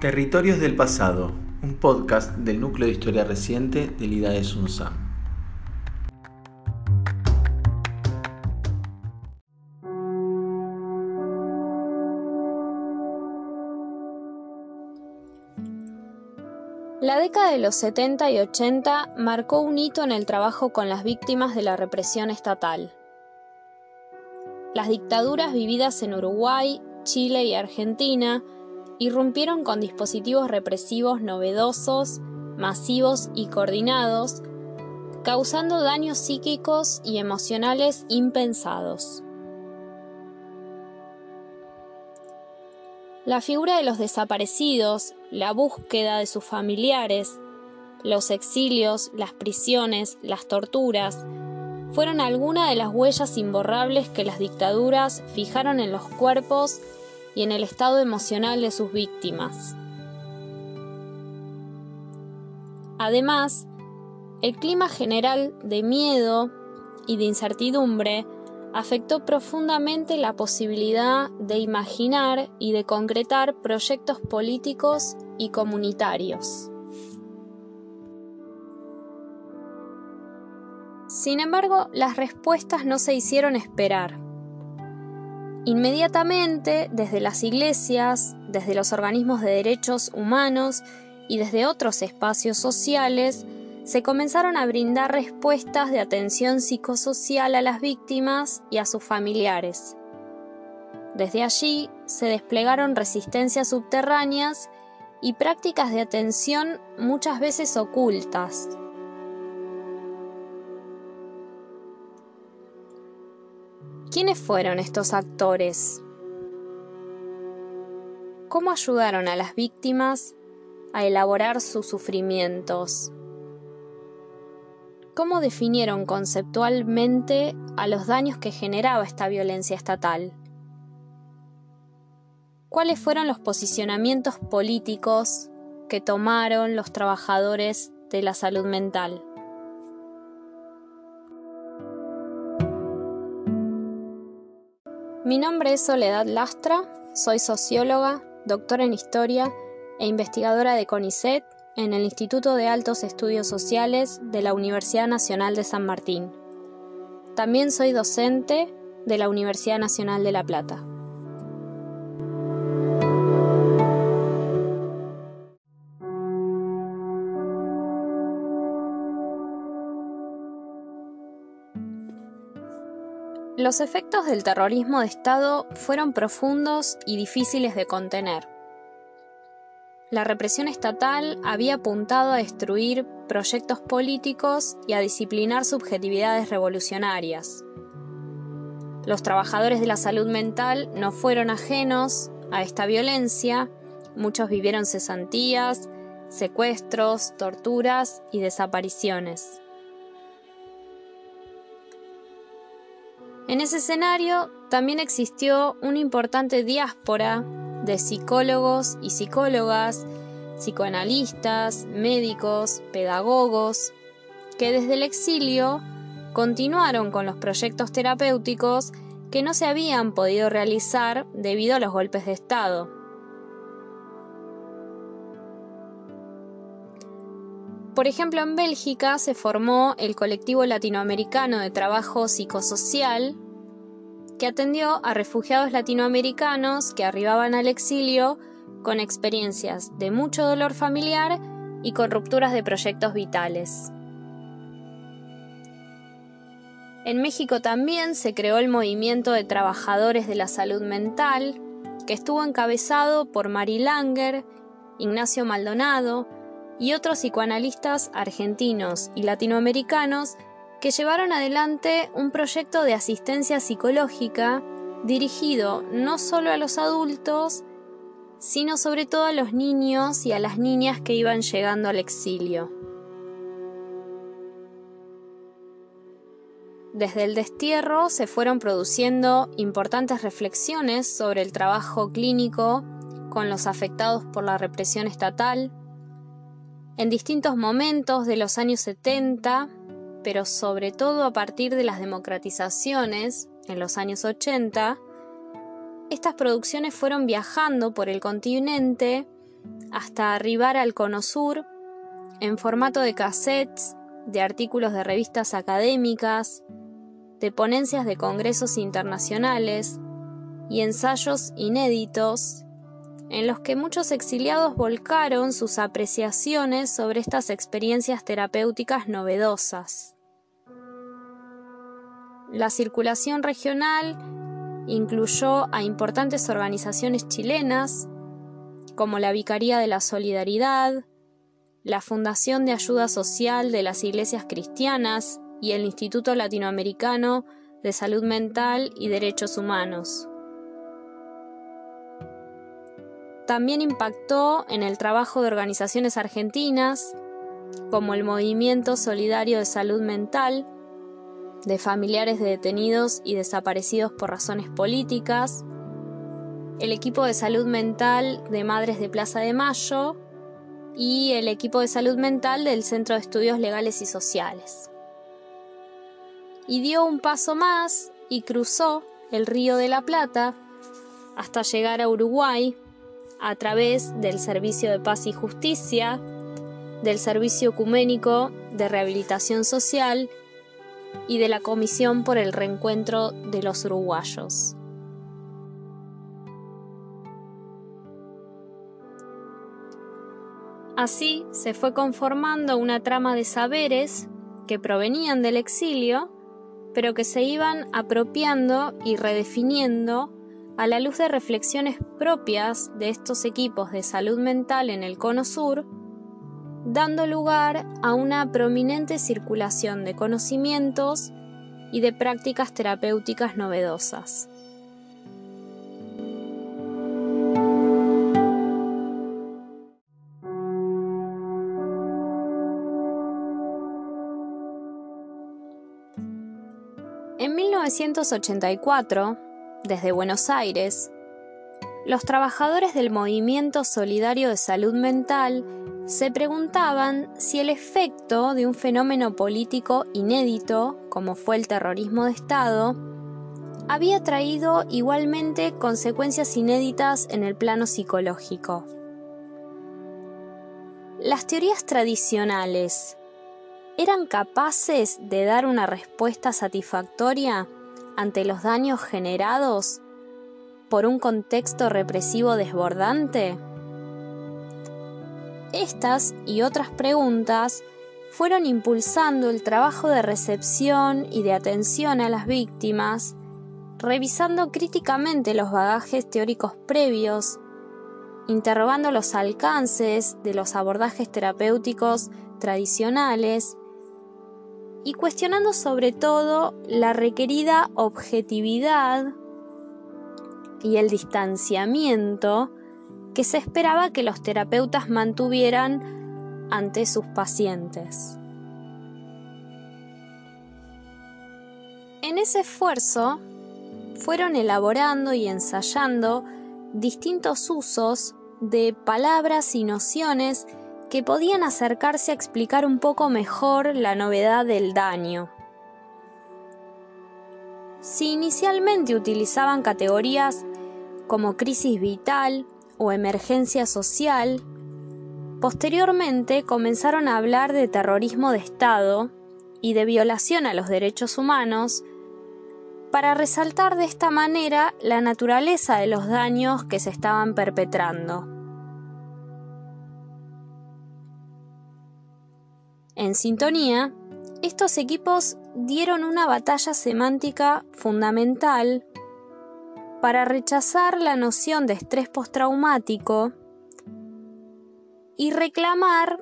Territorios del Pasado, un podcast del Núcleo de Historia Reciente del IDAE Sunsam. La década de los 70 y 80 marcó un hito en el trabajo con las víctimas de la represión estatal. Las dictaduras vividas en Uruguay, Chile y Argentina irrumpieron con dispositivos represivos novedosos, masivos y coordinados, causando daños psíquicos y emocionales impensados. La figura de los desaparecidos, la búsqueda de sus familiares, los exilios, las prisiones, las torturas, fueron algunas de las huellas imborrables que las dictaduras fijaron en los cuerpos y en el estado emocional de sus víctimas. Además, el clima general de miedo y de incertidumbre afectó profundamente la posibilidad de imaginar y de concretar proyectos políticos y comunitarios. Sin embargo, las respuestas no se hicieron esperar. Inmediatamente, desde las iglesias, desde los organismos de derechos humanos y desde otros espacios sociales, se comenzaron a brindar respuestas de atención psicosocial a las víctimas y a sus familiares. Desde allí se desplegaron resistencias subterráneas y prácticas de atención muchas veces ocultas, ¿Quiénes fueron estos actores? ¿Cómo ayudaron a las víctimas a elaborar sus sufrimientos? ¿Cómo definieron conceptualmente a los daños que generaba esta violencia estatal? ¿Cuáles fueron los posicionamientos políticos que tomaron los trabajadores de la salud mental? Mi nombre es Soledad Lastra, soy socióloga, doctora en historia e investigadora de CONICET en el Instituto de Altos Estudios Sociales de la Universidad Nacional de San Martín. También soy docente de la Universidad Nacional de La Plata. Los efectos del terrorismo de Estado fueron profundos y difíciles de contener. La represión estatal había apuntado a destruir proyectos políticos y a disciplinar subjetividades revolucionarias. Los trabajadores de la salud mental no fueron ajenos a esta violencia, muchos vivieron cesantías, secuestros, torturas y desapariciones. En ese escenario también existió una importante diáspora de psicólogos y psicólogas, psicoanalistas, médicos, pedagogos, que desde el exilio continuaron con los proyectos terapéuticos que no se habían podido realizar debido a los golpes de Estado. Por ejemplo, en Bélgica se formó el colectivo latinoamericano de trabajo psicosocial, que atendió a refugiados latinoamericanos que arribaban al exilio con experiencias de mucho dolor familiar y con rupturas de proyectos vitales. En México también se creó el movimiento de trabajadores de la salud mental, que estuvo encabezado por Mari Langer, Ignacio Maldonado, y otros psicoanalistas argentinos y latinoamericanos que llevaron adelante un proyecto de asistencia psicológica dirigido no solo a los adultos, sino sobre todo a los niños y a las niñas que iban llegando al exilio. Desde el destierro se fueron produciendo importantes reflexiones sobre el trabajo clínico con los afectados por la represión estatal, en distintos momentos de los años 70, pero sobre todo a partir de las democratizaciones en los años 80, estas producciones fueron viajando por el continente hasta arribar al Cono Sur en formato de cassettes, de artículos de revistas académicas, de ponencias de congresos internacionales y ensayos inéditos en los que muchos exiliados volcaron sus apreciaciones sobre estas experiencias terapéuticas novedosas. La circulación regional incluyó a importantes organizaciones chilenas como la Vicaría de la Solidaridad, la Fundación de Ayuda Social de las Iglesias Cristianas y el Instituto Latinoamericano de Salud Mental y Derechos Humanos. También impactó en el trabajo de organizaciones argentinas como el Movimiento Solidario de Salud Mental, de familiares de detenidos y desaparecidos por razones políticas, el equipo de salud mental de Madres de Plaza de Mayo y el equipo de salud mental del Centro de Estudios Legales y Sociales. Y dio un paso más y cruzó el río de la Plata hasta llegar a Uruguay a través del Servicio de Paz y Justicia, del Servicio Ecuménico de Rehabilitación Social y de la Comisión por el Reencuentro de los Uruguayos. Así se fue conformando una trama de saberes que provenían del exilio, pero que se iban apropiando y redefiniendo a la luz de reflexiones propias de estos equipos de salud mental en el Cono Sur, dando lugar a una prominente circulación de conocimientos y de prácticas terapéuticas novedosas. En 1984, desde Buenos Aires, los trabajadores del movimiento solidario de salud mental se preguntaban si el efecto de un fenómeno político inédito, como fue el terrorismo de Estado, había traído igualmente consecuencias inéditas en el plano psicológico. Las teorías tradicionales eran capaces de dar una respuesta satisfactoria ante los daños generados por un contexto represivo desbordante? Estas y otras preguntas fueron impulsando el trabajo de recepción y de atención a las víctimas, revisando críticamente los bagajes teóricos previos, interrogando los alcances de los abordajes terapéuticos tradicionales y cuestionando sobre todo la requerida objetividad y el distanciamiento que se esperaba que los terapeutas mantuvieran ante sus pacientes. En ese esfuerzo fueron elaborando y ensayando distintos usos de palabras y nociones que podían acercarse a explicar un poco mejor la novedad del daño. Si inicialmente utilizaban categorías como crisis vital o emergencia social, posteriormente comenzaron a hablar de terrorismo de Estado y de violación a los derechos humanos para resaltar de esta manera la naturaleza de los daños que se estaban perpetrando. En sintonía, estos equipos dieron una batalla semántica fundamental para rechazar la noción de estrés postraumático y reclamar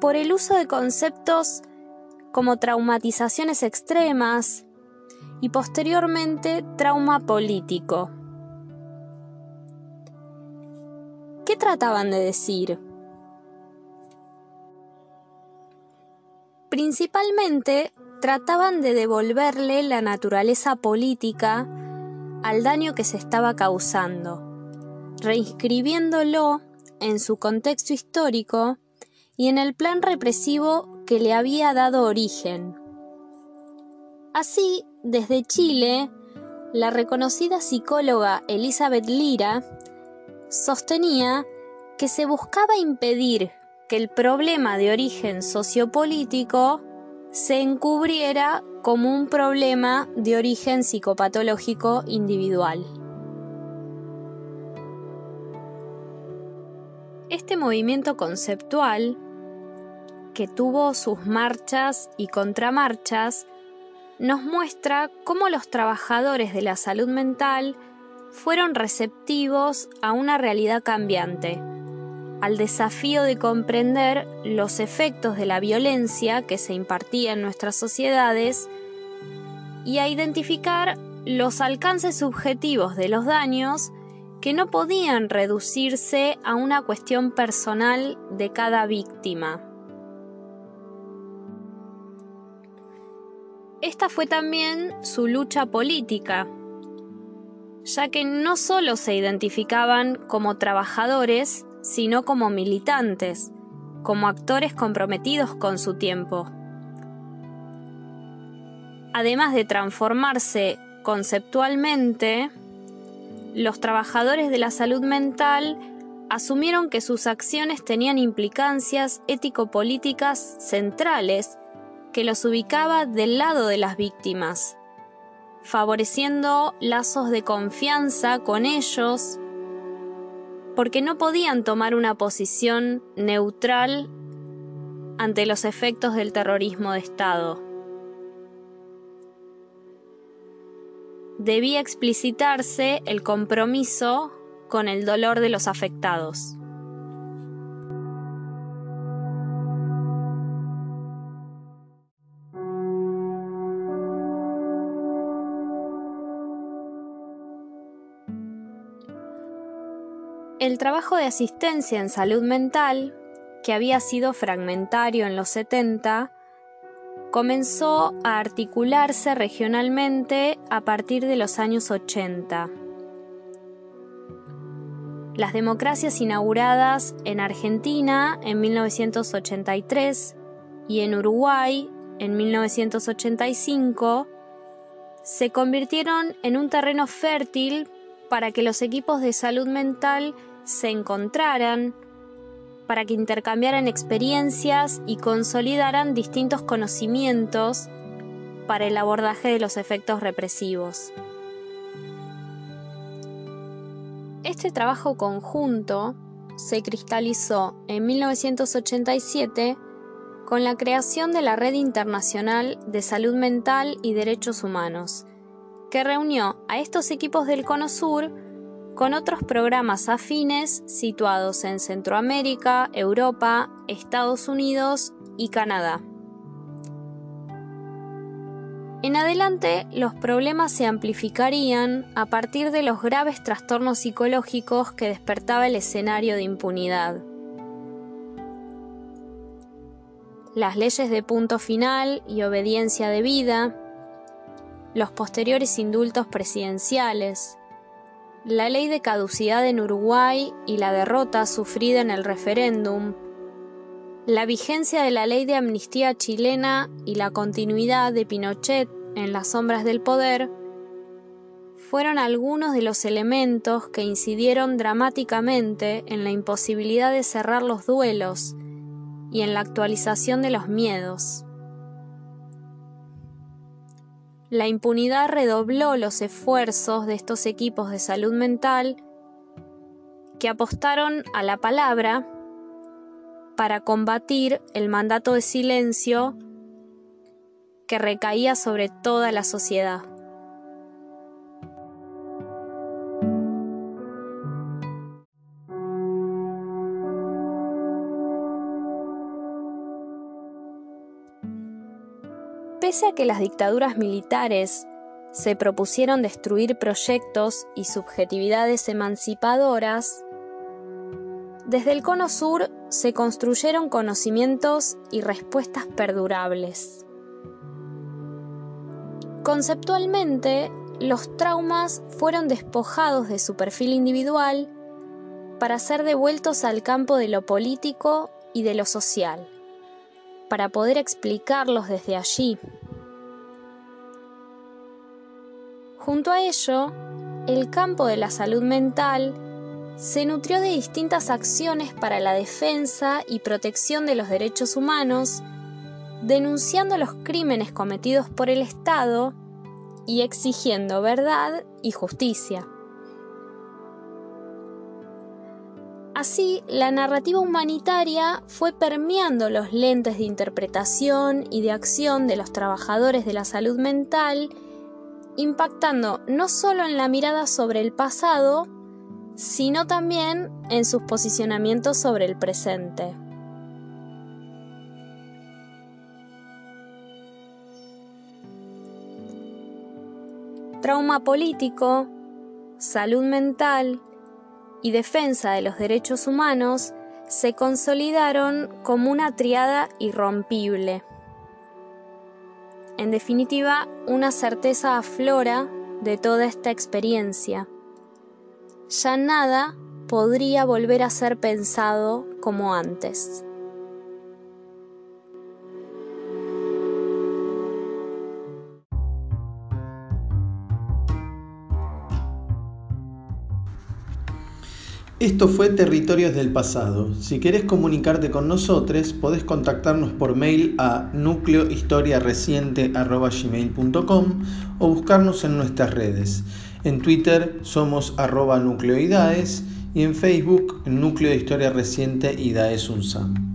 por el uso de conceptos como traumatizaciones extremas y posteriormente trauma político. ¿Qué trataban de decir? Principalmente trataban de devolverle la naturaleza política al daño que se estaba causando, reinscribiéndolo en su contexto histórico y en el plan represivo que le había dado origen. Así, desde Chile, la reconocida psicóloga Elizabeth Lira sostenía que se buscaba impedir que el problema de origen sociopolítico se encubriera como un problema de origen psicopatológico individual. Este movimiento conceptual, que tuvo sus marchas y contramarchas, nos muestra cómo los trabajadores de la salud mental fueron receptivos a una realidad cambiante, al desafío de comprender los efectos de la violencia que se impartía en nuestras sociedades y a identificar los alcances subjetivos de los daños que no podían reducirse a una cuestión personal de cada víctima. Esta fue también su lucha política, ya que no solo se identificaban como trabajadores, sino como militantes, como actores comprometidos con su tiempo. Además de transformarse conceptualmente, los trabajadores de la salud mental asumieron que sus acciones tenían implicancias ético-políticas centrales que los ubicaba del lado de las víctimas, favoreciendo lazos de confianza con ellos, porque no podían tomar una posición neutral ante los efectos del terrorismo de Estado. Debía explicitarse el compromiso con el dolor de los afectados. El trabajo de asistencia en salud mental, que había sido fragmentario en los 70, comenzó a articularse regionalmente a partir de los años 80. Las democracias inauguradas en Argentina en 1983 y en Uruguay en 1985 se convirtieron en un terreno fértil para que los equipos de salud mental se encontraran, para que intercambiaran experiencias y consolidaran distintos conocimientos para el abordaje de los efectos represivos. Este trabajo conjunto se cristalizó en 1987 con la creación de la Red Internacional de Salud Mental y Derechos Humanos, que reunió a estos equipos del Cono Sur con otros programas afines situados en Centroamérica, Europa, Estados Unidos y Canadá. En adelante, los problemas se amplificarían a partir de los graves trastornos psicológicos que despertaba el escenario de impunidad. Las leyes de punto final y obediencia de vida, los posteriores indultos presidenciales, la ley de caducidad en Uruguay y la derrota sufrida en el referéndum, la vigencia de la ley de amnistía chilena y la continuidad de Pinochet en las sombras del poder, fueron algunos de los elementos que incidieron dramáticamente en la imposibilidad de cerrar los duelos y en la actualización de los miedos. La impunidad redobló los esfuerzos de estos equipos de salud mental que apostaron a la palabra para combatir el mandato de silencio que recaía sobre toda la sociedad. Pese a que las dictaduras militares se propusieron destruir proyectos y subjetividades emancipadoras, desde el Cono Sur se construyeron conocimientos y respuestas perdurables. Conceptualmente, los traumas fueron despojados de su perfil individual para ser devueltos al campo de lo político y de lo social para poder explicarlos desde allí. Junto a ello, el campo de la salud mental se nutrió de distintas acciones para la defensa y protección de los derechos humanos, denunciando los crímenes cometidos por el Estado y exigiendo verdad y justicia. Así, la narrativa humanitaria fue permeando los lentes de interpretación y de acción de los trabajadores de la salud mental, impactando no solo en la mirada sobre el pasado, sino también en sus posicionamientos sobre el presente. Trauma político, salud mental, y defensa de los derechos humanos se consolidaron como una triada irrompible. En definitiva, una certeza aflora de toda esta experiencia. Ya nada podría volver a ser pensado como antes. Esto fue Territorios del Pasado. Si querés comunicarte con nosotros, podés contactarnos por mail a nucleohistoriareciente.com o buscarnos en nuestras redes. En Twitter somos arroba nucleoidades y en Facebook Núcleo de Historia Reciente y Daes Unsam.